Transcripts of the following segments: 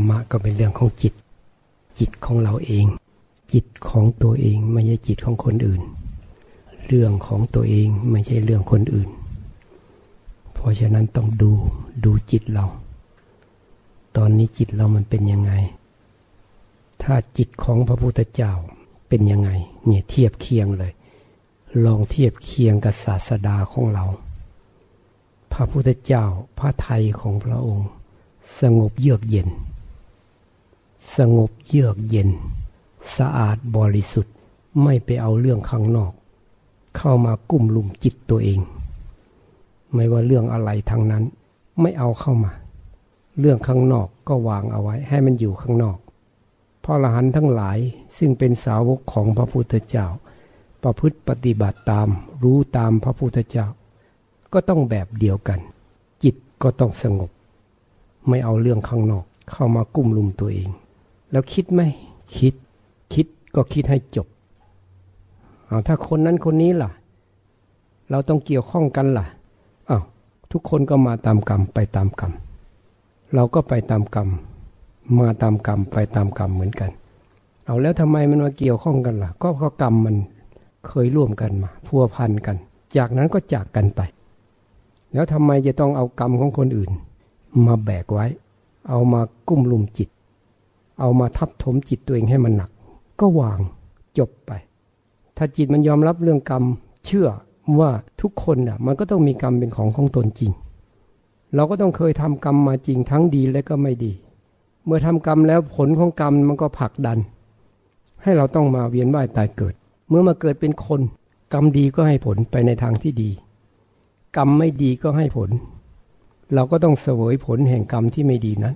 รมะก็เป็นเรื่องของจิต จิตของเราเอง จิตของตัวเองไม่ใช่จิตของคนอื่น เรื่องของตัวเองไม่ใช่เรื่องคนอื่น เพราะฉะนั้นต้องดูดูจิตเรา ตอนนี้จิตเรามันเป็นยังไง ถ้าจิตของพระพุทธเจ้าเป็นยังไงเนี่ยเทียบเคียงเลย ลองเทียบเคียงกับศาสดาของเรา พระพุทธเจ้าพระไทยของพระองค์ สงบเยือกเย็น สงบเยือกเย็น สะอาดบริสุทธิ์ไม่ไปเอาเรื่องข้างนอก เข้ามากุ้มลุมจิตตัวเอง ไม่ว่าเรื่องอะไรทางนั้น ไม่เอาเข้ามา เรื่องข้างนอกก็วางเอาไว้ให้มันอยู่ข้างนอกพระอรหันต์ทั้งหลายซึ่งเป็นสาวกของพระพุทธเจ้า ประพฤติปฏิบัติตามรู้ตามพระพุทธเจ้า ก็ต้องแบบเดียวกัน จิตก็ต้องสงบ ไม่เอาเรื่องข้างนอกเข้ามากุ้มลุมตัวเอง แล้วคิดไหมคิด คิดก็คิดให้จบเอาถ้าคนนั้นคนนี้ล่ะ เราต้องเกี่ยวข้องกันล่ะอ้าวทุกคนก็มาตามกรรมไปตามกรรม เราก็ไปตามกรรม มาตามกรรมไปตามกรรมเหมือนกัน เอาแล้วทำไมมันมาเกี่ยวข้องกันล่ะ ก็เพราะกรรมมันเคยร่วมกันมา พัวพันกัน จากนั้นก็จากกันไป แล้วทำไมจะต้องเอากรรมของคนอื่น มาแบกไว้ เอามากุ้มลุมจิต เอามาทับถมจิตตัวเองให้มันหนัก ก็วางจบไป ถ้าจิตมันยอมรับเรื่องกรรม เชื่อว่าทุกคนน่ะมันก็ต้องมีกรรมเป็นของของตนจริง เราก็ต้องเคยทำกรรมมาจริงทั้งดีและก็ไม่ดี เมื่อทำกรรมแล้วผลของกรรมมันก็ผลักดัน ให้เราต้องมาเวียนว่ายตายเกิด เมื่อมาเกิดเป็นคน กรรมดีก็ให้ผลไปในทางที่ดี กรรมไม่ดีก็ให้ผล เราก็ต้องเสวยผลแห่งกรรมที่ไม่ดีนั้น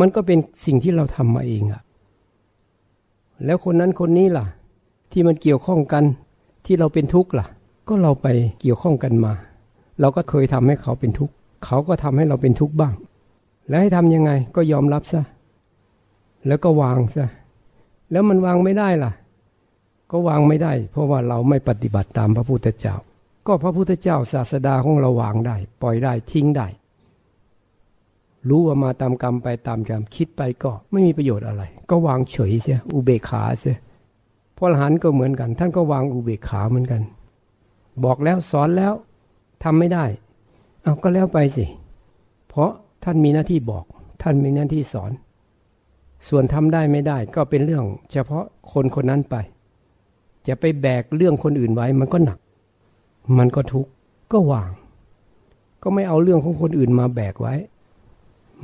มันก็เป็นสิ่งที่เราทำมาเองอะแล้วคนนั้นคนนี้ล่ะ ที่มันเกี่ยวข้องกันที่เราเป็นทุกข์ล่ะ ก็เราไปเกี่ยวข้องกันมา เราก็เคยทำให้เขาเป็นทุกข์ เขาก็ทำให้เราเป็นทุกข์บ้าง แล้วให้ทำยังไงก็ยอมรับซะ แล้วก็วางซะ แล้วมันวางไม่ได้ล่ะ ก็วางไม่ได้ เพราะว่าเราไม่ปฏิบัติตามพระพุทธเจ้า ก็พระพุทธเจ้าศาสดาของเราวางได้ ปล่อยได้ทิ้งได้ รู้ว่ามาตามกรรมไปตามกรรมคิดไปก็ไม่มีประโยชน์อะไร ก็วางเฉยเสียอุเบกขาเสียพระอรหันต์ก็เหมือนกัน ท่านก็วางอุเบกขาเหมือนกัน บอกแล้วสอนแล้วทำไม่ได้ เอาก็แล้วไปสิ เพราะท่านมีหน้าที่บอก ท่านมีหน้าที่สอน ส่วนทำได้ไม่ได้ก็เป็นเรื่อง เฉพาะคนคนนั้นไป จะไปแบกเรื่องคนอื่นไว้มันก็หนัก มันก็ทุกข์ก็วาง ก็ไม่เอาเรื่องของคนอื่นมาแบกไว้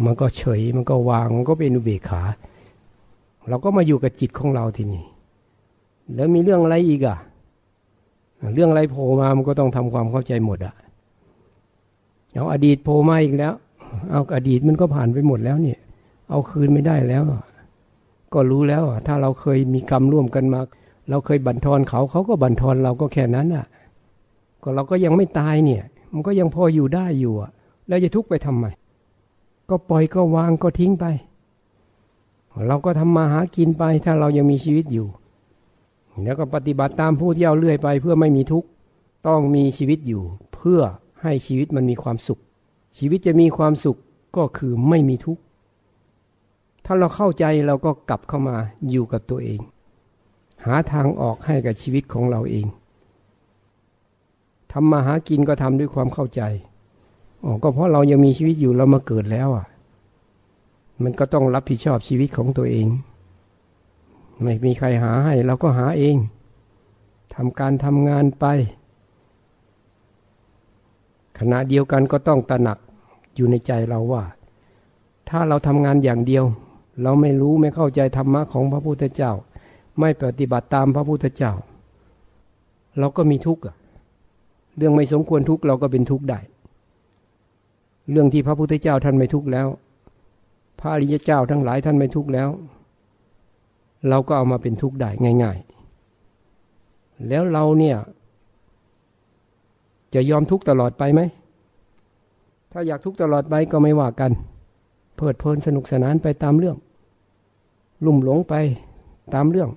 มันก็เฉยมันก็วางมันก็เป็นอุเบกขา เราก็มาอยู่กับจิตของเราทีนี้แล้วมีเรื่องอะไรอีกอะเรื่องอะไรโผล่มามันก็ต้องทำความเข้าใจหมดอะเอาอดีตโผล่มาอีกแล้ว เอาอดีตมันก็ผ่านไปหมดแล้วเนี่ย เอาคืนไม่ได้แล้ว ก็รู้แล้วถ้าเราเคยมีกรรมร่วมกันมา เราเคยบันทอนเขาเขาก็บันทอนเราก็แค่นั้นอะ ก็เราก็ยังไม่ตายเนี่ย มันก็ยังพออยู่ได้อยู่อะ แล้วจะทุกข์ไปทำไม ก็ปล่อยก็วางก็ทิ้งไป เราก็ทำมาหากินไป ถ้าเรายังมีชีวิตอยู่ แล้วก็ปฏิบัติตามผู้ที่เอาเลื่อยไป เพื่อไม่มีทุกข์ต้องมีชีวิตอยู่ เพื่อให้ชีวิตมันมีความสุข ชีวิตจะมีความสุขก็คือไม่มีทุกข์ถ้าเราเข้าใจเราก็กลับเข้ามาอยู่กับตัวเอง หาทางออกให้กับชีวิตของเราเองทำมาหากินก็ทำด้วยความเข้าใจ อ๋อก็เพราะเรายังมีชีวิตอยู่เรามาเกิดแล้วอะ มันก็ต้องรับผิดชอบชีวิตของตัวเอง ไม่มีใครหาให้ เราก็หาเองทำการทำงานไป ขณะเดียวกันก็ต้องตระหนักอยู่ในใจเราว่า ถ้าเราทำงานอย่างเดียว เราไม่รู้ไม่เข้าใจธรรมะของพระพุทธเจ้า ไม่ปฏิบัติตามพระพุทธเจ้า เราก็มีทุกข์เรื่องไม่สมควรทุกข์เราก็เป็นทุกข์ได้ เรื่องที่พระพุทธเจ้าท่านไม่ทุกข์แล้ว พระอริยเจ้าทั้งหลายท่านไม่ทุกข์แล้ว เราก็เอามาเป็นทุกข์ได้ง่าย ๆ แล้วเราเนี่ย จะยอมทุกข์ตลอดไปไหม ถ้าอยากทุกข์ตลอดไปก็ไม่ว่ากัน เพลิดเพลินสนุกสนานไปตามเรื่อง ลุ่มหลงไปตามเรื่อง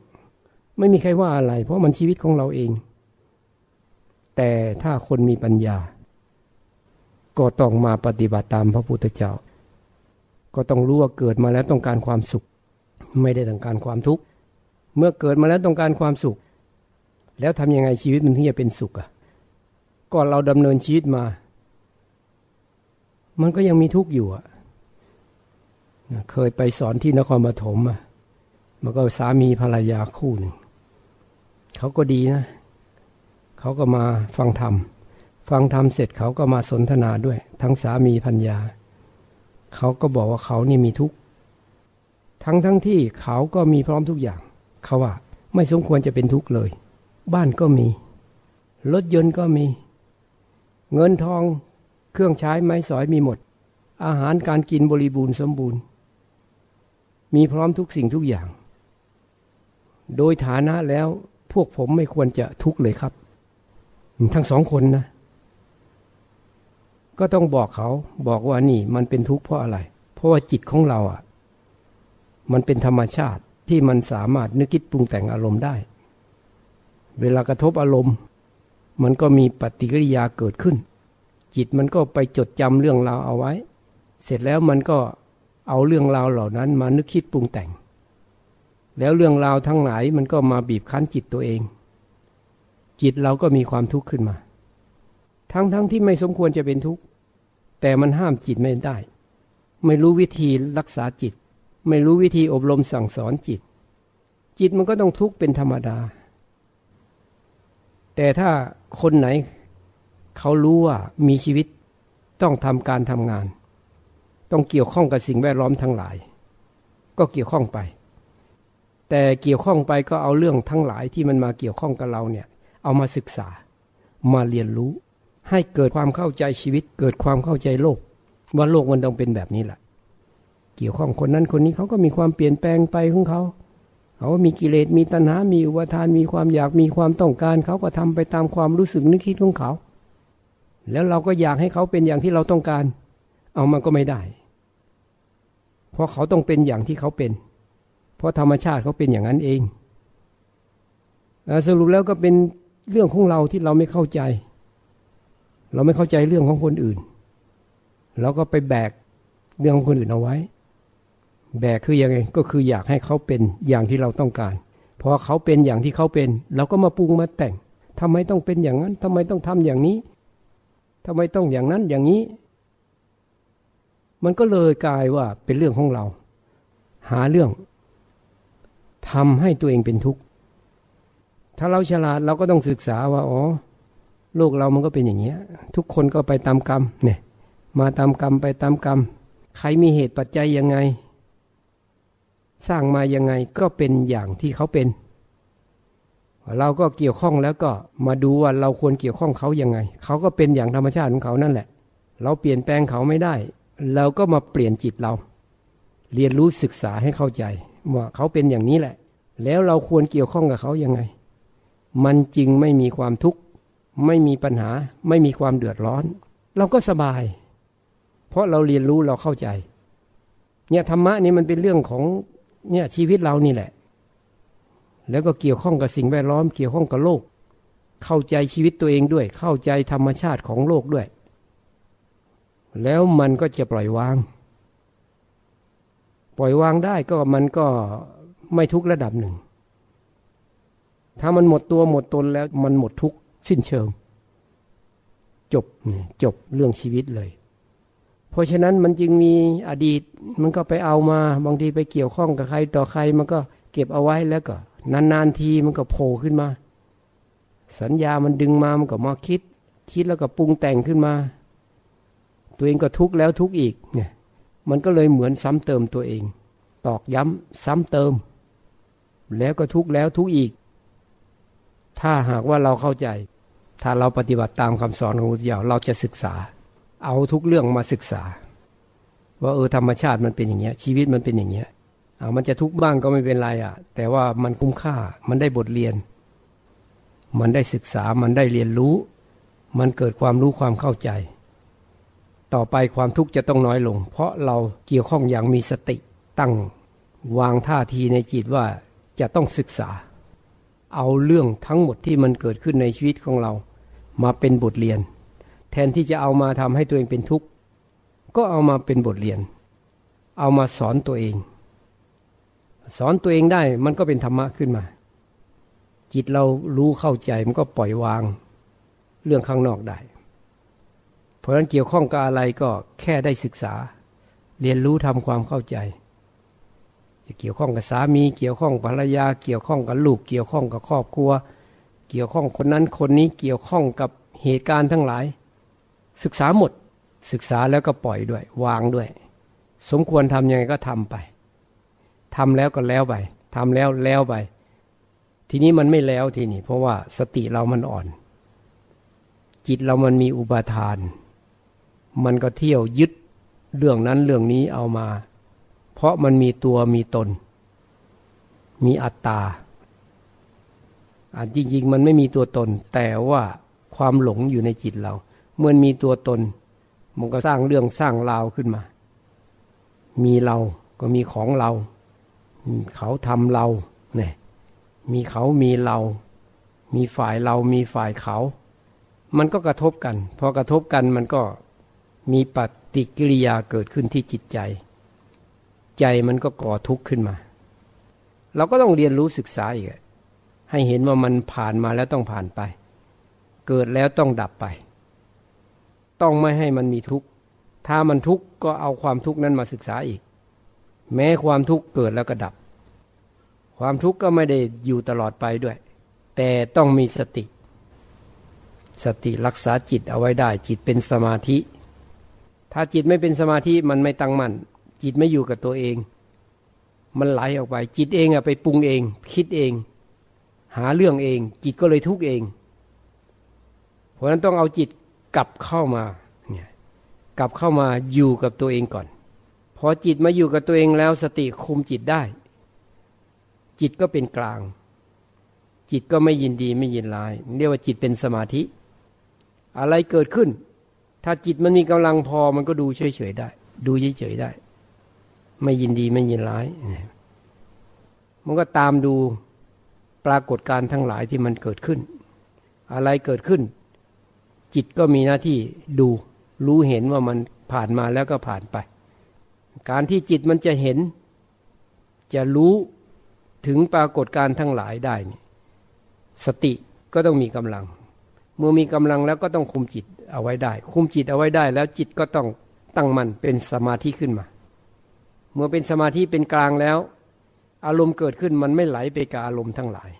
ไม่มีใครว่าอะไร เพราะมันชีวิตของเราเอง แต่ถ้าคนมีปัญญา ก็ต้องมาปฏิบัติตามพระพุทธเจ้า ก็ต้องรู้ว่าเกิดมาแล้วต้องการความสุข ไม่ได้ต้องการความทุกข์ เมื่อเกิดมาแล้วต้องการความสุข แล้วทำยังไงชีวิตมันถึงจะเป็นสุขอะก่อนเราดำเนินชีวิตมา มันก็ยังมีทุกข์อยู่อะเคยไปสอนที่นครปฐมอะมันก็สามีภรรยาคู่หนึ่งเขาก็ดีนะ เขาก็มาฟังธรรม ฟังธรรมเสร็จเขาก็มาสนทนาด้วย ทั้งสามีพัญญา เขาก็บอกว่าเขานี่มีทุกข์ทั้งทั้งที่เขาก็มีพร้อมทุกอย่าง เขาว่า ไม่สมควรจะเป็นทุกข์เลย บ้านก็มี รถยนต์ก็มี เงินทองเครื่องใช้ไม้สอยมีหมด อาหารการกินบริบูรณ์สมบูรณ์ มีพร้อมทุกสิ่งทุกอย่าง โดยฐานะแล้วพวกผมไม่ควรจะทุกข์เลยครับ ทั้งสองคนนะ ก็ต้องบอกเขาบอกว่านี่มันเป็นทุกข์เพราะอะไร เพราะว่าจิตของเราอะ มันเป็นธรรมชาติที่มันสามารถนึกคิดปรุงแต่งอารมณ์ได้ เวลากระทบอารมณ์ มันก็มีปฏิกิริยาเกิดขึ้น จิตมันก็ไปจดจำเรื่องราวเอาไว้ เสร็จแล้วมันก็เอาเรื่องราวเหล่านั้นมานึกคิดปรุงแต่ง แล้วเรื่องราวทั้งหลายมันก็มาบีบคั้นจิตตัวเอง จิตเราก็มีความทุกข์ขึ้นมา ทั้งๆทที่ไม่สมควรจะเป็นทุกข์ แต่มันห้ามจิตไม่ได้ ไม่รู้วิธีรักษาจิต ไม่รู้วิธีอบรมสั่งสอนจิต จิตมันก็ต้องทุกข์เป็นธรรมดา แต่ถ้าคนไหน เขารู้ว่ามีชีวิตต้องทำการทำงาน ต้องเกี่ยวข้องกับสิ่งแวดล้อมทั้งหลาย ก็เกี่ยวข้องไป แต่เกี่ยวข้องไปก็เอาเรื่องทั้งหลายที่มันมาเกี่ยวข้องกับเราเนี่ย เอามาศึกษามาเรียนรู้ ให้เกิดความเข้าใจชีวิต เกิดความเข้าใจโลก ว่าโลกมันต้องเป็นแบบนี้แหละเกี่ยวข้องคนนั้นคนนี้เขาก็มีความเปลี่ยนแปลงไปของเขา เขามีกิเลสมีตัณหา มีอุปทาน มีความอยากมีความต้องการ เขาก็ทำไปตามความรู้สึกนึกคิดของเขา แล้วเราก็อยากให้เขาเป็นอย่างที่เราต้องการ เอามันก็ไม่ได้ เพราะเขาต้องเป็นอย่างที่เขาเป็น เพราะธรรมชาติเขาเป็นอย่างนั้นเองสรุปแล้วก็เป็นเรื่องของเราที่เราไม่เข้าใจ เราไม่เข้าใจเรื่องของคนอื่น เราก็ไปแบกเรื่องของคนอื่นเอาไว้ แบกคือยังไงก็คืออยากให้เขาเป็นอย่างที่เราต้องการพอเขาเป็นอย่างที่เขาเป็น เราก็มาปรุงมาแต่งทำไมต้องเป็นอย่างนั้นทำไมต้องทำอย่างนี้ทำไมต้องอย่างนั้นอย่างนี้ มันก็เลยกลายว่าเป็นเรื่องของเรา หาเรื่องทำให้ตัวเองเป็นทุกข์ถ้าเราฉลาดเราก็ต้องศึกษาว่าอ๋อ โลกเรามันก็เป็นอย่างเงี้ย ทุกคนก็ไปตามกรรมเนี่ย มาตามกรรมไปตามกรรม ใครมีเหตุปัจจัยยังไง สร้างมายังไงก็เป็นอย่างที่เขาเป็น เราก็เกี่ยวข้องแล้วก็มาดูว่าเราควรเกี่ยวข้องเขายังไง เขาก็เป็นอย่างธรรมชาติของเขานั่นแหละ เราเปลี่ยนแปลงเขาไม่ได้ เราก็มาเปลี่ยนจิตเรา เรียนรู้ศึกษาให้เข้าใจว่าเขาเป็นอย่างนี้แหละ แล้วเราควรเกี่ยวข้องกับเขายังไง มันจึงไม่มีความทุกข์ ไม่มีปัญหาไม่มีความเดือดร้อน เราก็สบาย เพราะเราเรียนรู้เราเข้าใจ เนี่ยธรรมะนี่มันเป็นเรื่องของเนี่ยชีวิตเรานี่แหละ แล้วก็เกี่ยวข้องกับสิ่งแวดล้อม เกี่ยวข้องกับโลก เข้าใจชีวิตตัวเองด้วย เข้าใจธรรมชาติของโลกด้วย แล้วมันก็จะปล่อยวาง ปล่อยวางได้ก็มันก็ไม่ทุกระดับหนึ่ง ถ้ามันหมดตัวหมดตนแล้วมันหมดทุก สิ้นเชิง จบจบเรื่องชีวิตเลย เพราะฉะนั้นมันจึงมีอดีตมันก็ไปเอามาบางทีไปเกี่ยวข้องกับใครต่อใครมันก็เก็บเอาไว้แล้วก็นานๆทีมันก็โผล่ขึ้นมา สัญญามันดึงมามันก็มาคิด คิดแล้วก็ปรุงแต่งขึ้นมา ตัวเองก็ทุกข์แล้วทุกข์อีกเนี่ยมันก็เลยเหมือนซ้ำเติมตัวเอง ตอกย้ำซ้ำเติม แล้วก็ทุกข์แล้วทุกข์อีก ถ้าหากว่าเราเข้าใจ ถ้าเราปฏิบัติตามคำสอนของพุทธเจ้าเราจะศึกษา เอาทุกเรื่องมาศึกษา ว่าเออธรรมชาติมันเป็นอย่างเงี้ย ชีวิตมันเป็นอย่างเงี้ยเอามันจะทุกข์บ้างก็ไม่เป็นไรอะ แต่ว่ามันคุ้มค่ามันได้บทเรียน มันได้ศึกษามันได้เรียนรู้ มันเกิดความรู้ความเข้าใจ ต่อไปความทุกข์จะต้องน้อยลง เพราะเราเกี่ยวข้องอย่างมีสติตั้งวางท่าทีในจิตว่าจะต้องศึกษา เอาเรื่องทั้งหมดที่มันเกิดขึ้นในชีวิตของเรา มาเป็นบทเรียน แทนที่จะเอามาทำให้ตัวเองเป็นทุกข์ ก็เอามาเป็นบทเรียน เอามาสอนตัวเอง สอนตัวเองได้มันก็เป็นธรรมะขึ้นมา จิตเรารู้เข้าใจมันก็ปล่อยวางเรื่องข้างนอกได้ เพราะฉะนั้นเกี่ยวข้องกับอะไรก็แค่ได้ศึกษา เรียนรู้ทำความเข้าใจ จะเกี่ยวข้องกับสามีเกี่ยวข้องภรรยา เกี่ยวข้องกับลูก เกี่ยวข้องกับครอบครัว เกี่ยวข้องคนนั้นคนนี้เกี่ยวข้องกับเหตุการณ์ทั้งหลาย ศึกษาหมดศึกษาแล้วก็ปล่อยด้วย วางด้วย สมควรทำยังไงก็ทำไปทำแล้วก็แล้วไปทำแล้วแล้วไป ทีนี้มันไม่แล้วทีนี้เพราะว่าสติเรามันอ่อน จิตเรามันมีอุปาทาน มันก็เที่ยวยึดเรื่องนั้นเรื่องนี้เอามา เพราะมันมีตัวมีตน มีอัตตาอาจริงๆ มันไม่มีตัวตน แต่ว่าความหลงอยู่ในจิตเราเมื่อมีตัวตน มันก็สร้างเรื่องสร้างราวขึ้นมา มีเราก็มีของเรา เขาทำเราเนี่ยมีเขามีเรา มีฝ่ายเรามีฝ่ายเขา มันก็กระทบกัน พอกระทบกันมันก็มีปฏิกิริยาเกิดขึ้นที่จิตใจ ใจมันก็ก่อทุกข์ขึ้นมา เราก็ต้องเรียนรู้ศึกษาอีกให้เห็นว่ามันผ่านมาแล้วต้องผ่านไป เกิดแล้วต้องดับไป ต้องไม่ให้มันมีทุกข์ ถ้ามันทุกข์ก็เอาความทุกข์นั้นมาศึกษาอีก แม้ความทุกข์เกิดแล้วก็ดับ ความทุกข์ก็ไม่ได้อยู่ตลอดไปด้วย แต่ต้องมีสติ สติรักษาจิตเอาไว้ได้ จิตเป็นสมาธิ ถ้าจิตไม่เป็นสมาธิมันไม่ตั้งมั่น จิตไม่อยู่กับตัวเอง มันไหลออกไป จิตเองอะไปปรุงเอง คิดเอง หาเรื่องเอง จิตก็เลยทุกข์เอง เพราะนั้นต้องเอาจิตกลับเข้ามาเนี่ยกลับเข้ามาอยู่กับตัวเองก่อนพอจิตมาอยู่กับตัวเองแล้วสติคุมจิตได้ จิตก็เป็นกลาง จิตก็ไม่ยินดีไม่ยินร้าย เรียกว่าจิตเป็นสมาธิ อะไรเกิดขึ้น ถ้าจิตมันมีกำลังพอมันก็ดูเฉยๆได้ ดูเฉยๆได้ ไม่ยินดีไม่ยินร้าย มันก็ตามดูปรากฏการทั้งหลายที่มันเกิดขึ้น อะไรเกิดขึ้น จิตก็มีหน้าที่ดูรู้เห็นว่ามันผ่านมาแล้วก็ผ่านไป การที่จิตมันจะเห็น จะรู้ถึงปรากฏการทั้งหลายได้นี่สติก็ต้องมีกำลัง เมื่อมีกำลังแล้วก็ต้องคุมจิตเอาไว้ได้ คุมจิตเอาไว้ได้ แล้วจิตก็ต้องตั้งมั่นเป็นสมาธิขึ้นมา เมื่อเป็นสมาธิเป็นกลางแล้ว อารมณ์เกิดขึ้นมันไม่ไหลไปกับอารมณ์ทั้งหลาย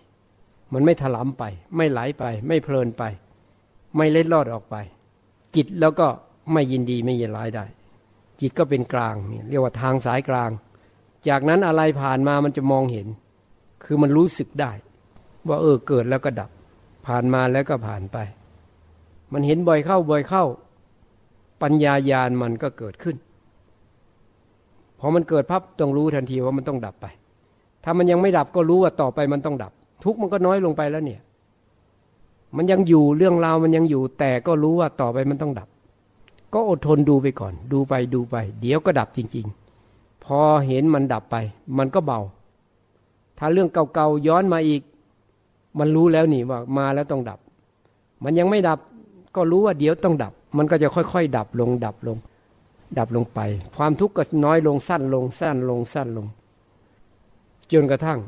มันไม่ถลำไป ไม่ไหลไป ไม่เพลินไป ไม่เล็ดลอดออกไป จิตแล้วก็ไม่ยินดีไม่ยินร้ายได้ จิตก็เป็นกลางเรียกว่าทางสายกลาง จากนั้นอะไรผ่านมามันจะมองเห็น คือมันรู้สึกได้ ว่าเออเกิดแล้วก็ดับ ผ่านมาแล้วก็ผ่านไป มันเห็นบ่อยเข้าบ่อยเข้า ปัญญายาณมันก็เกิดขึ้น พอมันเกิดพับต้องรู้ทันทีว่ามันต้องดับไป ถ้ามันยังไม่ดับก็รู้ว่าต่อไปมันต้องดับ ทุกมันก็น้อยลงไปแล้วเนี่ย มันยังอยู่เรื่องราวมันยังอยู่ แต่ก็รู้ว่าต่อไปมันต้องดับ ก็อดทนดูไปก่อน ดูไปดูไป เดี๋ยวก็ดับจริง ๆ พอเห็นมันดับไป มันก็เบา ถ้าเรื่องเก่าๆย้อนมาอีก มันรู้แล้วนี่ว่ามาแล้วต้องดับ มันยังไม่ดับ ก็รู้ว่าเดี๋ยวต้องดับ มันก็จะค่อย ๆ ดับลงดับลง ดับลงไป ความทุกข์ก็น้อยลงสั้นลงสั้นลงสั้นลง จนกระทั่ง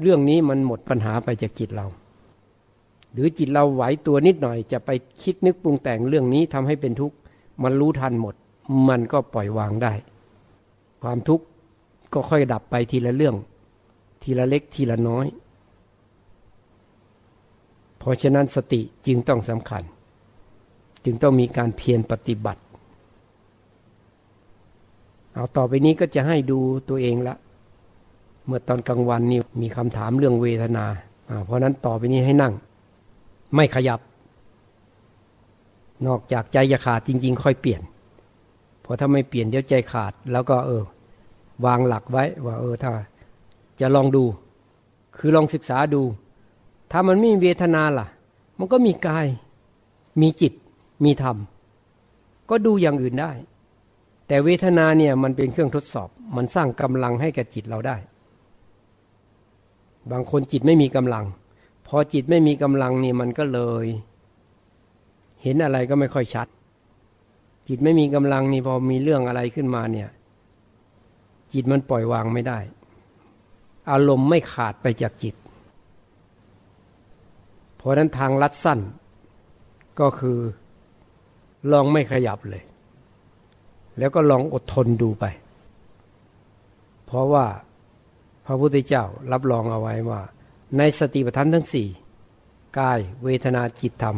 เรื่องนี้มันหมดปัญหาไปจากจิตเรา หรือจิตเราไหวตัวนิดหน่อย จะไปคิดนึกปรุงแต่งเรื่องนี้ทำให้เป็นทุกข์มันรู้ทันหมด มันก็ปล่อยวางได้ ความทุกข์ก็ค่อยดับไปทีละเรื่อง ทีละเล็กทีละน้อย เพราะฉะนั้นสติจึงต้องสำคัญ จึงต้องมีการเพียรปฏิบัติ เอาต่อไปนี้ก็จะให้ดูตัวเองละ เมื่อตอนกลางวันนี่มีคำถามเรื่องเวทนา เพราะนั้นต่อไปนี้ให้นั่ง ไม่ขยับ นอกจากใจจะขาดจริง ๆ ค่อยเปลี่ยน เพราะถ้าไม่เปลี่ยนเดี๋ยวใจขาด แล้วก็เออ วางหลักไว้ว่าเออถ้า จะลองดู คือลองศึกษาดู ถ้ามันไม่มีเวทนาล่ะ มันก็มีกาย มีจิต มีธรรม ก็ดูอย่างอื่นได้ แต่เวทนาเนี่ยมันเป็นเครื่องทดสอบ มันสร้างกำลังให้แก่จิตเราได้ บางคนจิตไม่มีกำลัง พอจิตไม่มีกำลังนี่มันก็เลย เห็นอะไรก็ไม่ค่อยชัด จิตไม่มีกำลังนี่พอมีเรื่องอะไรขึ้นมาเนี่ย จิตมันปล่อยวางไม่ได้ อารมณ์ไม่ขาดไปจากจิต เพราะนั้นทางลัดสั้นก็คือลองไม่ขยับเลย แล้วก็ลองอดทนดูไป เพราะว่าพระพุทธเจ้ารับรองเอาไว้ว่า ในสติปัฏฐานทั้งสี่กายเวทนาจิตธรรม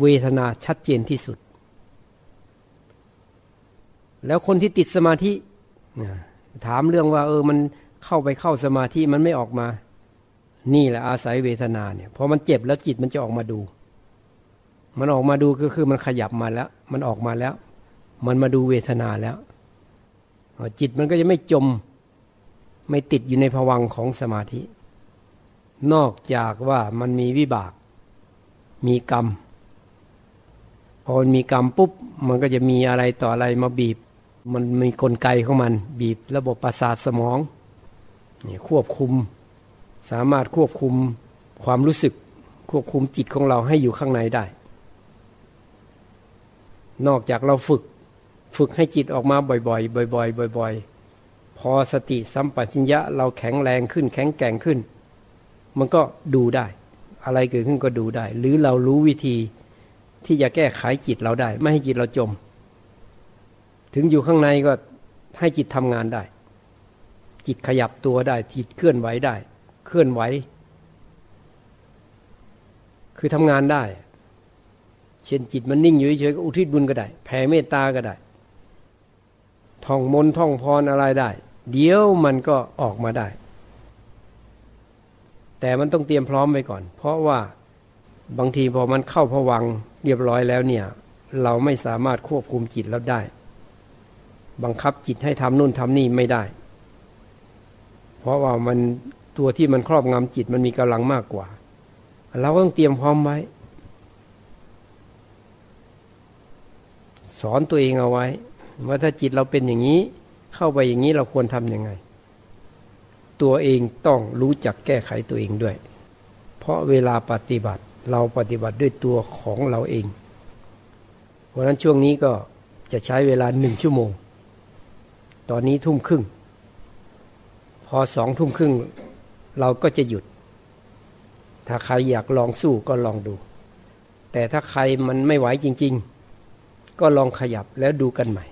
เวทนาชัดเจนที่สุด แล้วคนที่ติดสมาธิถามเรื่องว่า เออมันเข้าไปเข้าสมาธิมันไม่ออกมา นี่แหละอาศัยเวทนาเนี่ยพอมันเจ็บแล้วจิตมันจะออกมาดู มันออกมาดูก็คือมันขยับมาแล้ว มันออกมาแล้ว มันมาดูเวทนาแล้ว จิตมันก็จะไม่จมไม่ติดอยู่ในภวังของสมาธิ นอกจากว่ามันมีวิบาก มีกรรม พอมันมีกรรมปุ๊บ มันก็จะมีอะไรต่ออะไรมาบีบ มันมีกลไกของมัน บีบระบบประสาทสมองนี่ควบคุม สามารถควบคุมความรู้สึก ควบคุมจิตของเราให้อยู่ข้างในได้ นอกจากเราฝึก ฝึกให้จิตออกมาบ่อยๆ บ่อยๆ บ่อย ๆ พอสติสัมปชัญญะเราแข็งแรงขึ้น แข็งแกร่งขึ้น มันก็ดูได้ อะไรเกิดขึ้นก็ดูได้ หรือเรารู้วิธีที่จะแก้ไขจิตเราได้ ไม่ให้จิตเราจม ถึงอยู่ข้างในก็ให้จิตทำงานได้ จิตขยับตัวได้ จิตเคลื่อนไหวได้ เคลื่อนไหว คือทำงานได้ เช่นจิตมันนิ่งอยู่เฉยก็อุทิศบุญก็ได้ แผ่เมตตาก็ได้ ท่องมนท่องพรอะไรได้ เดี๋ยวมันก็ออกมาได้ แต่มันต้องเตรียมพร้อมไว้ก่อน เพราะว่าบางทีพอมันเข้าผวังเรียบร้อยแล้วเนี่ย เราไม่สามารถควบคุมจิตแล้วได้ บังคับจิตให้ทำนู่นทำนี่ไม่ได้ เพราะว่ามันตัวที่มันครอบงำจิตมันมีกำลังมากกว่า เราก็ต้องเตรียมพร้อมไว้ สอนตัวเองเอาไว้ ว่าถ้าจิตเราเป็นอย่างนี้ เข้าไปอย่างนี้เราควรทำยังไง ตัวเองต้องรู้จักแก้ไขตัวเองด้วย เพราะเวลาปฏิบัติเราปฏิบัติด้วยตัวของเราเอง เพราะนั้นช่วงนี้ก็จะใช้เวลาหนึ่งชั่วโมง ตอนนี้ทุ่มครึ่ง พอสองทุ่มครึ่งเราก็จะหยุด ถ้าใครอยากลองสู้ก็ลองดู แต่ถ้าใครมันไม่ไหวจริง ๆ ก็ลองขยับแล้วดูกันใหม่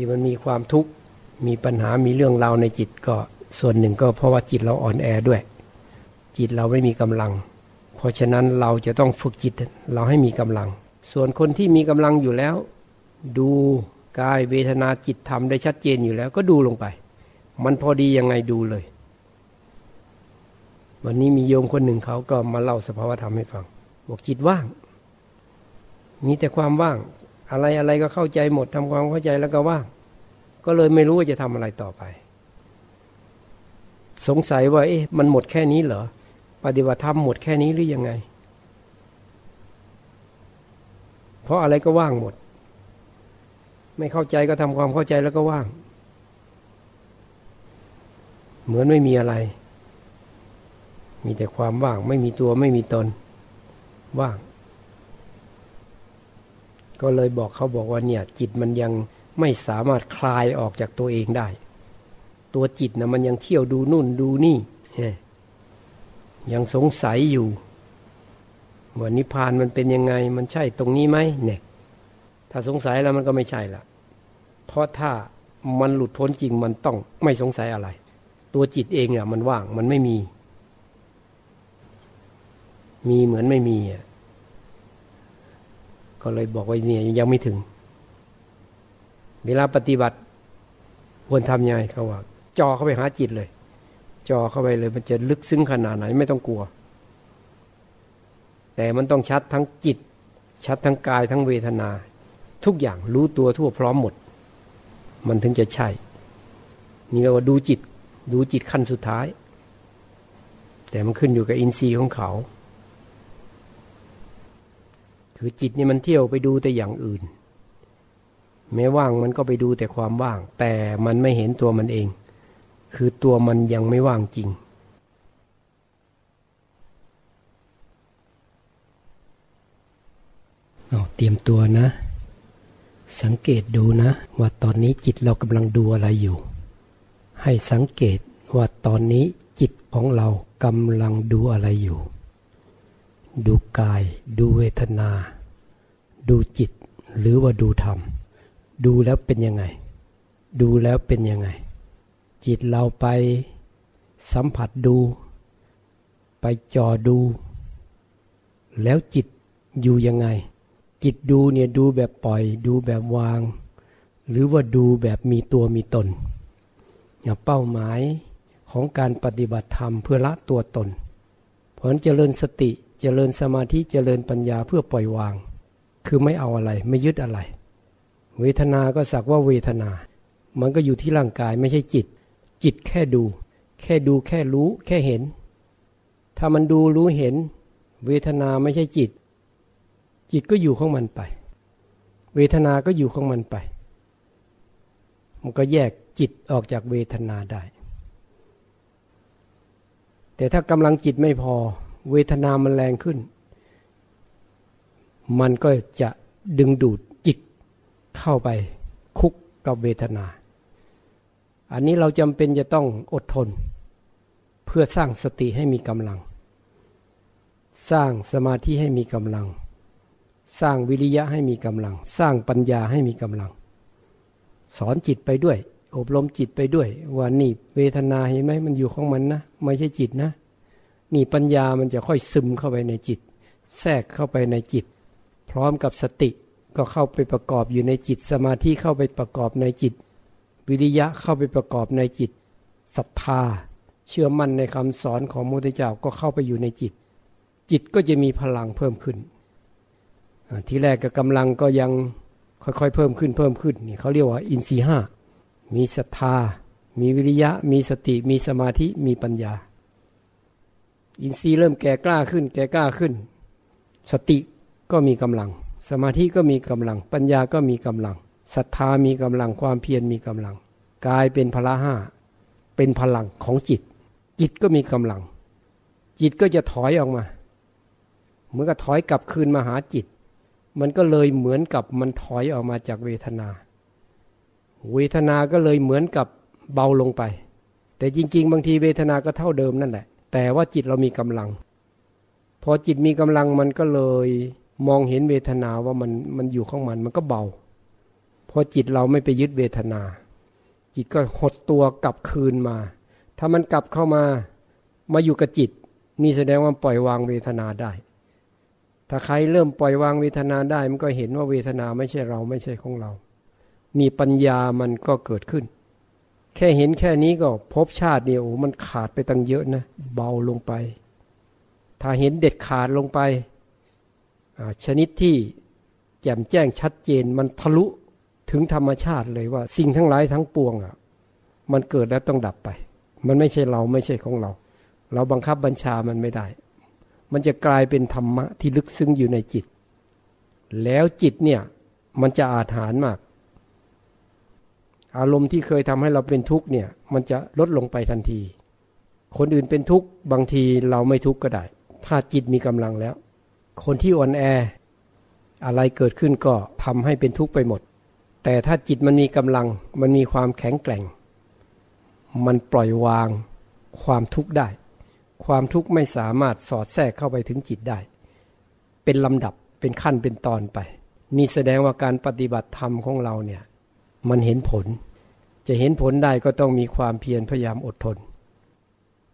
ที่มันมีความทุกข์มีปัญหามีเรื่องราวในจิตก็ส่วนหนึ่งก็เพราะว่าจิตเราอ่อนแอด้วย จิตเราไม่มีกำลัง เพราะฉะนั้นเราจะต้องฝึกจิตเราให้มีกำลัง ส่วนคนที่มีกำลังอยู่แล้ว ดูกายเวทนาจิตธรรมได้ชัดเจนอยู่แล้ว ก็ดูลงไป มันพอดียังไงดูเลย วันนี้มีโยมคนหนึ่งเขาก็มาเล่าสภาวธรรมให้ฟังบอกจิตว่าง มีแต่ความว่าง อะไรอะไรก็เข้าใจหมดทำความเข้าใจแล้วก็ว่างก็เลยไม่รู้ว่าจะทำอะไรต่อไป สงสัยว่า เอ๊ะมันหมดแค่นี้เหรอปฏิบัติธรรมหมดแค่นี้หรือยังไง เพราะอะไรก็ว่างหมด ไม่เข้าใจก็ทำความเข้าใจแล้วก็ว่าง เหมือนไม่มีอะไร มีแต่ความว่าง ไม่มีตัวไม่มีตน ว่าง ก็เลยบอกเขาบอกว่าเนี่ยจิตมันยังไม่สามารถคลายออกจากตัวเองได้ ตัวจิตนะมันยังเที่ยวดูนู่นดูนี่ ยังสงสัยอยู่ว่านิพพานมันเป็นยังไง มันใช่ตรงนี้ไหมเนี่ย ถ้าสงสัยแล้วมันก็ไม่ใช่ละเพราะถ้ามันหลุดพ้นจริงมันต้องไม่สงสัยอะไร ตัวจิตเองเนี่ยมันว่างมันไม่มี มีเหมือนไม่มีอะ ก็เลยบอกว่าเนี่ยยังไม่ถึง เวลาปฏิบัติควรทำยังไงเขาว่าจ่อเข้าไปหาจิตเลยจ่อเข้าไปเลยมันจะลึกซึ้งขนาดไหนไม่ต้องกลัว แต่มันต้องชัดทั้งจิต ชัดทั้งกายทั้งเวทนา ทุกอย่างรู้ตัวทั่วพร้อมหมด มันถึงจะใช่ นี่เราว่าดูจิต ดูจิตขั้นสุดท้าย แต่มันขึ้นอยู่กับอินทรีย์ของเขา คือจิตนี่มันเที่ยวไปดูแต่อย่างอื่นแม้ว่างมันก็ไปดูแต่ความว่าง แต่มันไม่เห็นตัวมันเอง คือตัวมันยังไม่ว่างจริง เอาเตรียมตัวนะ สังเกตดูนะ ว่าตอนนี้จิตเรากำลังดูอะไรอยู่ ให้สังเกตว่าตอนนี้จิตของเรากำลังดูอะไรอยู่ ดูกาย ดูเวทนา ดูจิต หรือว่าดูธรรม ดูแล้วเป็นยังไง ดูแล้วเป็นยังไง จิตเราไปสัมผัสดู ไปจอดู แล้วจิตอยู่ยังไง จิตดูเนี่ยดูแบบปล่อย ดูแบบวาง หรือว่าดูแบบมีตัวมีตนอย่าเป้าหมายของการปฏิบัติธรรมเพื่อละตัวตนเพราะนั้นเจริญสติ เจริญสมาธิเจริญปัญญาเพื่อปล่อยวาง คือไม่เอาอะไร ไม่ยึดอะไร เวทนาก็สักว่าเวทนา มันก็อยู่ที่ร่างกายไม่ใช่จิต จิตแค่ดู แค่ดูแค่รู้ แค่เห็น ถ้ามันดูรู้เห็น เวทนาไม่ใช่จิต จิตก็อยู่ของมันไป เวทนาก็อยู่ของมันไป มันก็แยกจิตออกจากเวทนาได้ แต่ถ้ากำลังจิตไม่พอ เวทนามันแรงขึ้น มันก็จะดึงดูดจิตเข้าไปคุกกับเวทนา อันนี้เราจำเป็นจะต้องอดทน เพื่อสร้างสติให้มีกำลัง สร้างสมาธิให้มีกำลัง สร้างวิริยะให้มีกำลัง สร้างปัญญาให้มีกำลัง สอนจิตไปด้วย อบรมจิตไปด้วย ว่านี่เวทนาเห็นไหมมันอยู่ของมันนะ ไม่ใช่จิตนะ นี่ปัญญามันจะค่อยซึมเข้าไปในจิต แทรกเข้าไปในจิต พร้อมกับสติก็เข้าไปประกอบอยู่ในจิต สมาธิเข้าไปประกอบในจิต วิริยะเข้าไปประกอบในจิตศรัทธา เชื่อมั่นในคำสอนของมุทเจ้าก็เข้าไปอยู่ในจิต จิตก็จะมีพลังเพิ่มขึ้นที่แรกก็กำลังก็ยังค่อยๆ เพิ่มขึ้นเพิ่มขึ้นนี่เขาเรียกว่าอินทรีห้ามีศรัทธา มีวิริยะ มีสติ มีสมาธิ มีปัญญา อินทรีย์เริ่มแก่กล้าขึ้น แก่กล้าขึ้น สติก็มีกำลัง สมาธิก็มีกำลัง ปัญญาก็มีกำลังศรัทธามีกำลังความเพียรมีกำลังกายเป็นพละห้าเป็นพลังของจิต จิตก็มีกำลัง จิตก็จะถอยออกมาเหมือนกับถอยกลับคืนมาหาจิต มันก็เลยเหมือนกับมันถอยออกมาจากเวทนา เวทนาก็เลยเหมือนกับเบาลงไป แต่จริง ๆ บางทีเวทนาก็เท่าเดิมนั่นแหละ แต่ว่าจิตเรามีกำลัง พอจิตมีกำลังมันก็เลยมองเห็นเวทนาว่ามันมันอยู่ของมันมันก็เบา พอจิตเราไม่ไปยึดเวทนา จิตก็หดตัวกลับคืนมา ถ้ามันกลับเข้ามามาอยู่กับจิต นี่แสดงว่าปล่อยวางเวทนาได้ ถ้าใครเริ่มปล่อยวางเวทนาได้ มันก็เห็นว่าเวทนาไม่ใช่เราไม่ใช่ของเรามีปัญญามันก็เกิดขึ้น แค่เห็นแค่นี้ก็พบชาติเนี่ยโอ้มันขาดไปตั้งเยอะนะ เบาลงไป ถ้าเห็นเด็ดขาดลงไป ชนิดที่แจ่มแจ้งชัดเจนมันทะลุถึงธรรมชาติเลยว่า สิ่งทั้งหลายทั้งปวงอะ มันเกิดแล้วต้องดับไป มันไม่ใช่เราไม่ใช่ของเรา เราบังคับบัญชามันไม่ได้ มันจะกลายเป็นธรรมะที่ลึกซึ้งอยู่ในจิต แล้วจิตเนี่ย มันจะอาถรรพ์มาก อารมณ์ที่เคยทำให้เราเป็นทุกข์เนี่ย มันจะลดลงไปทันที คนอื่นเป็นทุกข์บางทีเราไม่ทุกข์ก็ได้ ถ้าจิตมีกำลังแล้ว คนที่อ่อนแอ อะไรเกิดขึ้นก็ทำให้เป็นทุกข์ไปหมด แต่ถ้าจิตมันมีกำลัง มันมีความแข็งแกร่ง มันปล่อยวางความทุกข์ได้ ความทุกข์ไม่สามารถสอดแทรกเข้าไปถึงจิตได้ เป็นลำดับเป็นขั้นเป็นตอนไป นี่แสดงว่าการปฏิบัติธรรมของเราเนี่ย มันเห็นผล จะเห็นผลได้ก็ต้องมีความเพียรพยายามอดทน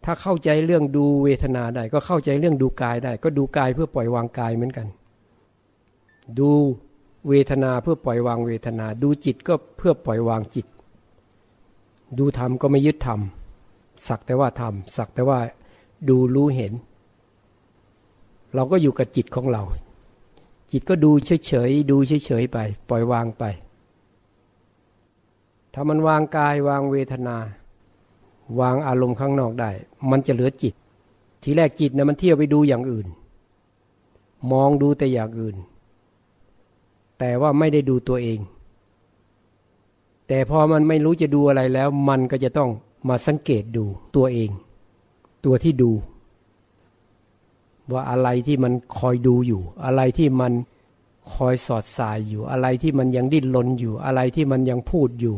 ถ้าเข้าใจเรื่องดูเวทนาได้ ก็เข้าใจเรื่องดูกายได้ ก็ดูกายเพื่อปล่อยวางกายเหมือนกัน ดูเวทนาเพื่อปล่อยวางเวทนา ดูจิตก็เพื่อปล่อยวางจิต ดูธรรมก็ไม่ยึดธรรมสักแต่ว่าธรรมสักแต่ว่าดูรู้เห็น เราก็อยู่กับจิตของเรา จิตก็ดูเฉยๆดูเฉยๆไป ปล่อยวางไป ถ้ามันวางกายวางเวทนา วางอารมณ์ข้างนอกได้ มันจะเหลือจิต ทีแรกจิตนะมันเที่ยวไปดูอย่างอื่น มองดูแต่อย่างอื่น แต่ว่าไม่ได้ดูตัวเอง แต่พอมันไม่รู้จะดูอะไรแล้ว มันก็จะต้องมาสังเกตดูตัวเอง ตัวที่ดู ว่าอะไรที่มันคอยดูอยู่ อะไรที่มันคอยสอดสายอยู่ อะไรที่มันยังดิ้นรนอยู่ อะไรที่มันยังพูดอยู่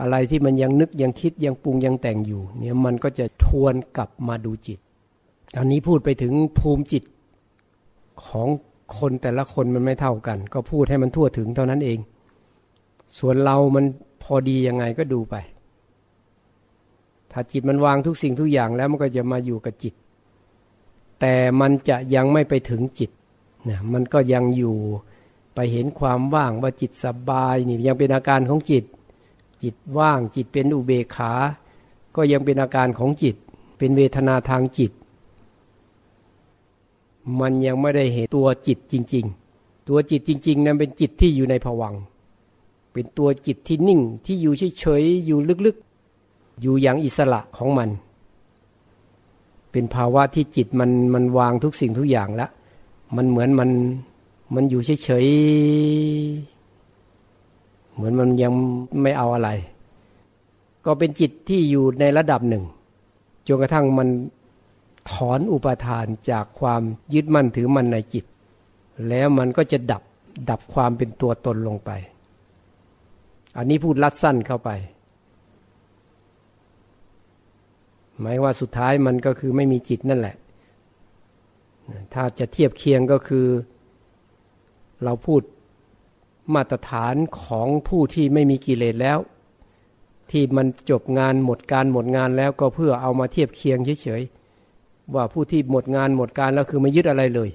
อะไรที่มันยังนึกยังคิดยังปรุงยังแต่งอยู่ เนี่ยมันก็จะทวนกลับมาดูจิต อันนี้พูดไปถึงภูมิจิตของคนแต่ละคนมันไม่เท่ากัน ก็พูดให้มันทั่วถึงเท่านั้นเอง ส่วนเรามันพอดียังไงก็ดูไป ถ้าจิตมันวางทุกสิ่งทุกอย่างแล้วมันก็จะมาอยู่กับจิต แต่มันจะยังไม่ไปถึงจิตนะมันก็ยังอยู่ไปเห็นความว่างว่าจิตสบายนี่ยังเป็นอาการของจิต จิตว่างจิตเป็นอุเบกขา ก็ยังเป็นอาการของจิต เป็นเวทนาทางจิต มันยังไม่ได้เห็นตัวจิตจริง ๆ ตัวจิตจริง ๆ นั้นเป็นจิตที่อยู่ในผวัง เป็นตัวจิตที่นิ่งที่อยู่เฉยๆอยู่ลึกๆ อยู่อย่างอิสระของมัน เป็นภาวะที่จิตมันมันวางทุกสิ่งทุกอย่างแล้ว มันเหมือนมันมันอยู่เฉยๆ เหมือนมันยังไม่เอาอะไร ก็เป็นจิตที่อยู่ในระดับหนึ่งจนกระทั่งมันถอนอุปทานจากความยึดมั่นถือมั่นในจิต แล้วมันก็จะดับดับความเป็นตัวตนลงไป อันนี้พูดลัดสั้นเข้าไป หมายว่าสุดท้ายมันก็คือไม่มีจิตนั่นแหละ ถ้าจะเทียบเคียงก็คือ เราพูด มาตรฐานของผู้ที่ไม่มีกิเลสแล้ว ที่มันจบงานหมดการหมดงานแล้วก็เพื่อเอามาเทียบเคียงเฉยๆว่าผู้ที่หมดงานหมดการแล้วคือไม่ยึดอะไรเลย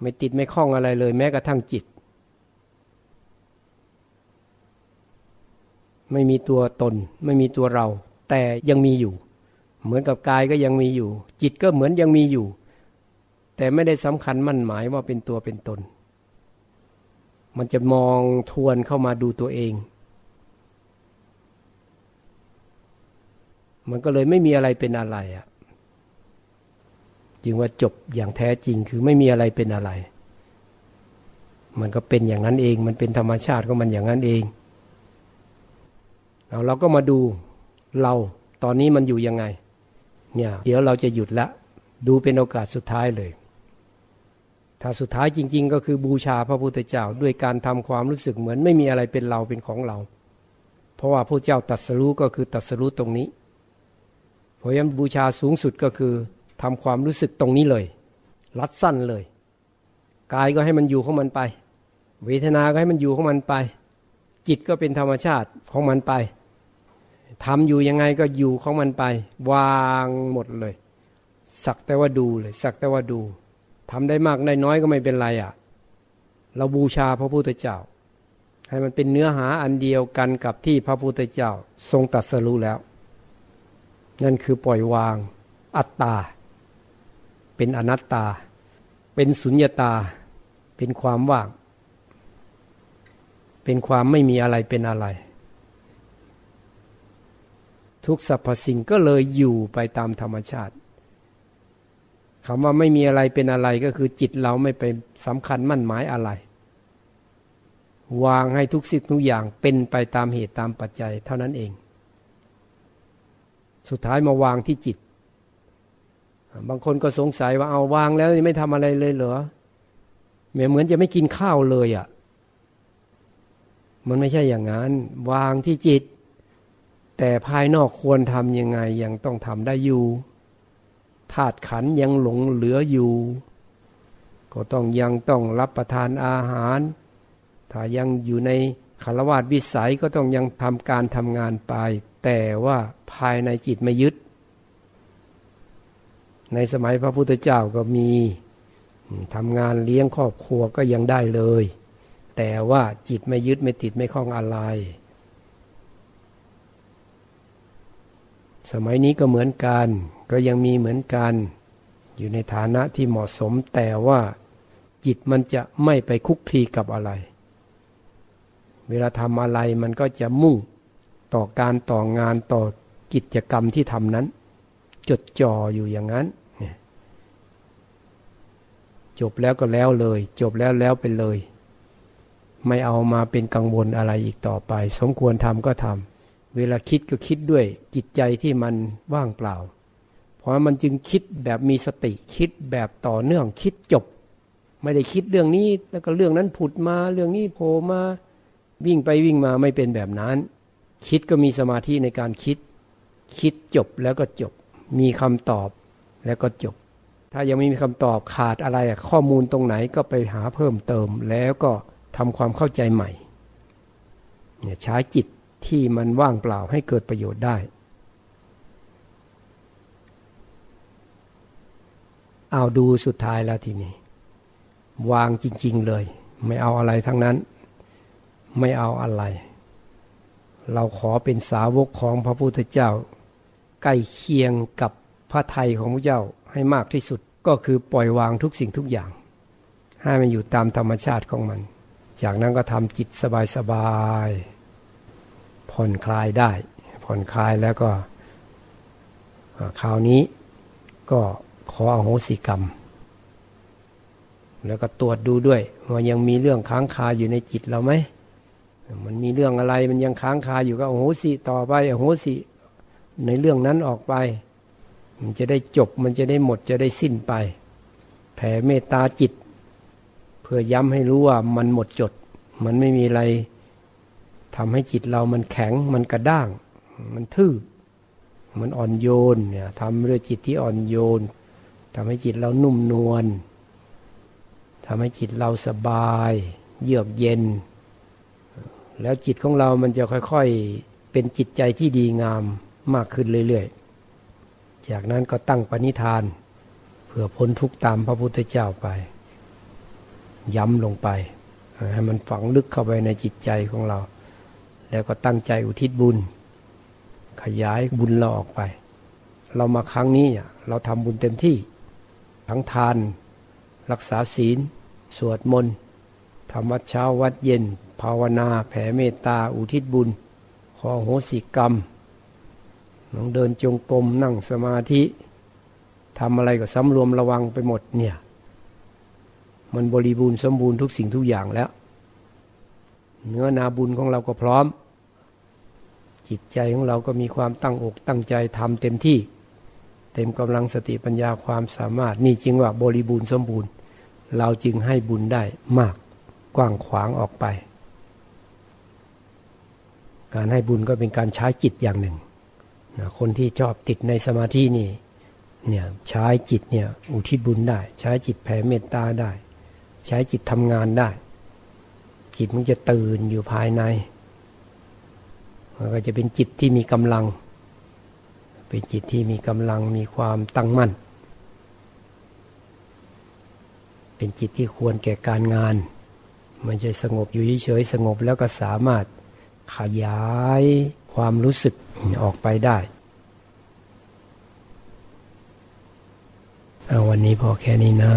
ไม่ติดไม่คล้องอะไรเลย แม้กระทั่งจิต ไม่มีตัวตน ไม่มีตัวเรา แต่ยังมีอยู่ เหมือนกับกายก็ยังมีอยู่ จิตก็เหมือนยังมีอยู่ แต่ไม่ได้สำคัญมั่นหมายว่าเป็นตัวเป็นตน มันจะมองทวนเข้ามาดูตัวเอง มันก็เลยไม่มีอะไรเป็นอะไรอะ่ะจึงว่าจบอย่างแท้จริงคือไม่มีอะไรเป็นอะไร มันก็เป็นอย่างนั้นเอง มันเป็นธรรมชาติของมันอย่างนั้นเองเราเราก็มาดูเราตอนนี้มันอยู่ยังไง เนี่ย เดี๋ยวเราจะหยุดละ ดูเป็นโอกาสสุดท้ายเลย ถ้าสุดท้ายจริง ๆ ก็คือบูชาพระพุทธเจ้าด้วยการทำความรู้สึกเหมือนไม่มีอะไรเป็นเราเป็นของเรา เพราะว่าพระเจ้าตัดสรู้ก็คือตัดสรู้ตรงนี้เพราะฉะนั้นบูชาสูงสุดก็คือทำความรู้สึกตรงนี้เลย รัดสั้นเลยกายก็ให้มันอยู่ของมันไป เวทนาก็ให้มันอยู่ของมันไป จิตก็เป็นธรรมชาติของมันไปทำอยู่ยังไงก็อยู่ของมันไป วางหมดเลย สักแต่ว่าดูเลย สักแต่ว่าดู ทำได้มากได้น้อยก็ไม่เป็นไรอะ่ะ เราบูชาพระพุทธเจ้า ให้มันเป็นเนื้อหาอันเดียวกันกับที่พระพุทธเจ้า ทรงตัดสรู้แล้ว นั่นคือปล่อยวาง อัตตา เป็นอนัตตา เป็นสุญญาตา เป็นความว่าง เป็นความไม่มีอะไรเป็นอะไร ทุกสรรพสิ่งก็เลยอยู่ไปตามธรรมชาติ คำว่าไม่มีอะไรเป็นอะไรก็คือจิตเราไม่ไปสำคัญมั่นหมายอะไร วางให้ทุกสิ่งทุกอย่างเป็นไปตามเหตุตามปัจจัย เท่านั้นเอง สุดท้ายมาวางที่จิต บางคนก็สงสัยว่าเอาวางแล้วไม่ทำอะไรเลยเหรอเหมือนจะไม่กินข้าวเลยอะ่ะ มันไม่ใช่อย่างนั้น วางที่จิต แต่ภายนอกควรทำยังไงยังต้องทำได้อยู่ ธาตุขันยังหลงเหลืออยู่ ก็ต้องยังต้องรับประทานอาหาร ถ้ายังอยู่ในคารวาสวิสัยก็ต้องยังทำการทำงานไป แต่ว่าภายในจิตไม่ยึด ในสมัยพระพุทธเจ้าก็มีทำงานเลี้ยงครอบครัวก็ยังได้เลย แต่ว่าจิตไม่ยึดไม่ติดไม่คล้องอะไร สมัยนี้ก็เหมือนกัน ก็ยังมีเหมือนกัน อยู่ในฐานะที่เหมาะสมแต่ว่าจิตมันจะไม่ไปคุกคีกับอะไร เวลาทำอะไรมันก็จะมุ่งต่อการต่องานต่อกิจกรรมที่ทำนั้น จดจ่ออยู่อย่างนั้น จบแล้วก็แล้วเลย จบแล้วแล้วไปเลย ไม่เอามาเป็นกังวลอะไรอีกต่อไป สมควรทำก็ทำ เวลาคิดก็คิดด้วยจิตใจที่มันว่างเปล่า เพราะมันจึงคิดแบบมีสติคิดแบบต่อเนื่องคิดจบ ไม่ได้คิดเรื่องนี้แล้วก็เรื่องนั้นผุดมาเรื่องนี้โผล่มาวิ่งไปวิ่งมาไม่เป็นแบบนั้น คิดก็มีสมาธิในการคิด คิดจบแล้วก็จบ มีคำตอบแล้วก็จบ ถ้ายังไม่มีคำตอบขาดอะไรข้อมูลตรงไหนก็ไปหาเพิ่มเติมแล้วก็ทำความเข้าใจใหม่เนี่ยใช้จิต ที่มันว่างเปล่าให้เกิดประโยชน์ได้ เอาดูสุดท้ายแล้วทีนี้ วางจริง ๆเลย ไม่เอาอะไรทั้งนั้น ไม่เอาอะไร เราขอเป็นสาวกของพระพุทธเจ้า ใกล้เคียงกับพระไทยของพระเจ้าให้มากที่สุดก็คือปล่อยวางทุกสิ่งทุกอย่าง ให้มันอยู่ตามธรรมชาติของมัน จากนั้นก็ทำจิตสบายๆ ผ่อนคลายได้ ผ่อนคลายแล้วก็คราวนี้ก็ขออโหสิกรรม แล้วก็ตรวจดูด้วยว่ายังมีเรื่องค้างคาอยู่ในจิตเราไหมมันมีเรื่องอะไรมันยังค้างคาอยู่ก็โอโหสิต่อไปโอโหสิในเรื่องนั้นออกไป มันจะได้จบมันจะได้หมดจะได้สิ้นไป แผ่เมตตาจิต เพื่อย้ำให้รู้ว่ามันหมดจด มันไม่มีอะไร ทำให้จิตเรามันแข็งมันกระด้าง มันทื่อ มันอ่อนโยนเนี่ยทำด้วยจิตที่อ่อนโยนทำให้จิตเรานุ่มนวลทำให้จิตเราสบาย เยือกเย็น แล้วจิตของเรามันจะค่อยๆ เป็นจิตใจที่ดีงามมากขึ้นเรื่อยๆ จากนั้นก็ตั้งปณิธาน เพื่อพ้นทุกตามพระพุทธเจ้าไป ย้ำลงไป ให้มันฝังลึกเข้าไปในจิตใจของเรา แล้วก็ตั้งใจอุทิศบุญ ขยายบุญเราออกไป เรามาครั้งนี้เราทำบุญเต็มที่ ทั้งทาน รักษาศีล สวดมนต์ทำวัดเช้าวัดเย็น ภาวนาแผ่เมตตาอุทิศบุญ ขอโหสิกรรมลองเดินจงกรมนั่งสมาธิทำอะไรก็สำรวมระวังไปหมดเนี่ย มันบริบูรณ์สมบูรณ์ทุกสิ่งทุกอย่างแล้ว เนื้อนาบุญของเราก็พร้อม จิตใจของเราก็มีความตั้งอกตั้งใจทำเต็มที่ เต็มกำลังสติปัญญาความสามารถ นี่จริงว่าบริบูรณ์สมบูรณ์ เราจึงให้บุญได้มากกว้างขวางออกไป การให้บุญก็เป็นการใช้จิตอย่างหนึ่งนะคนที่ชอบติดในสมาธินี่เนี่ยใช้จิตเนี่ยอุทิศบุญได้ ใช้จิตแผ่เมตตาได้ ใช้จิตทำงานได้ จิตมันจะตื่นอยู่ภายในมันก็จะเป็นจิตที่มีกำลัง เป็นจิตที่มีกำลังมีความตั้งมั่น เป็นจิตที่ควรแก่การงาน มันจะสงบอยู่เฉยๆสงบแล้วก็สามารถขยายความรู้สึกออกไปได้เอาวันนี้พอแค่นี้นะ